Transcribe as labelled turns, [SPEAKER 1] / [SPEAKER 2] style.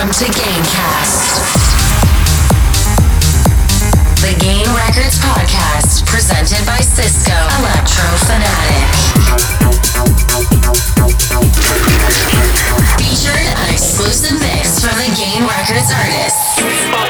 [SPEAKER 1] Welcome to Gaincast. The Gain Records podcast presented by Cisco Electro Fanatic. Featuring an exclusive mix from the Gain Records artists.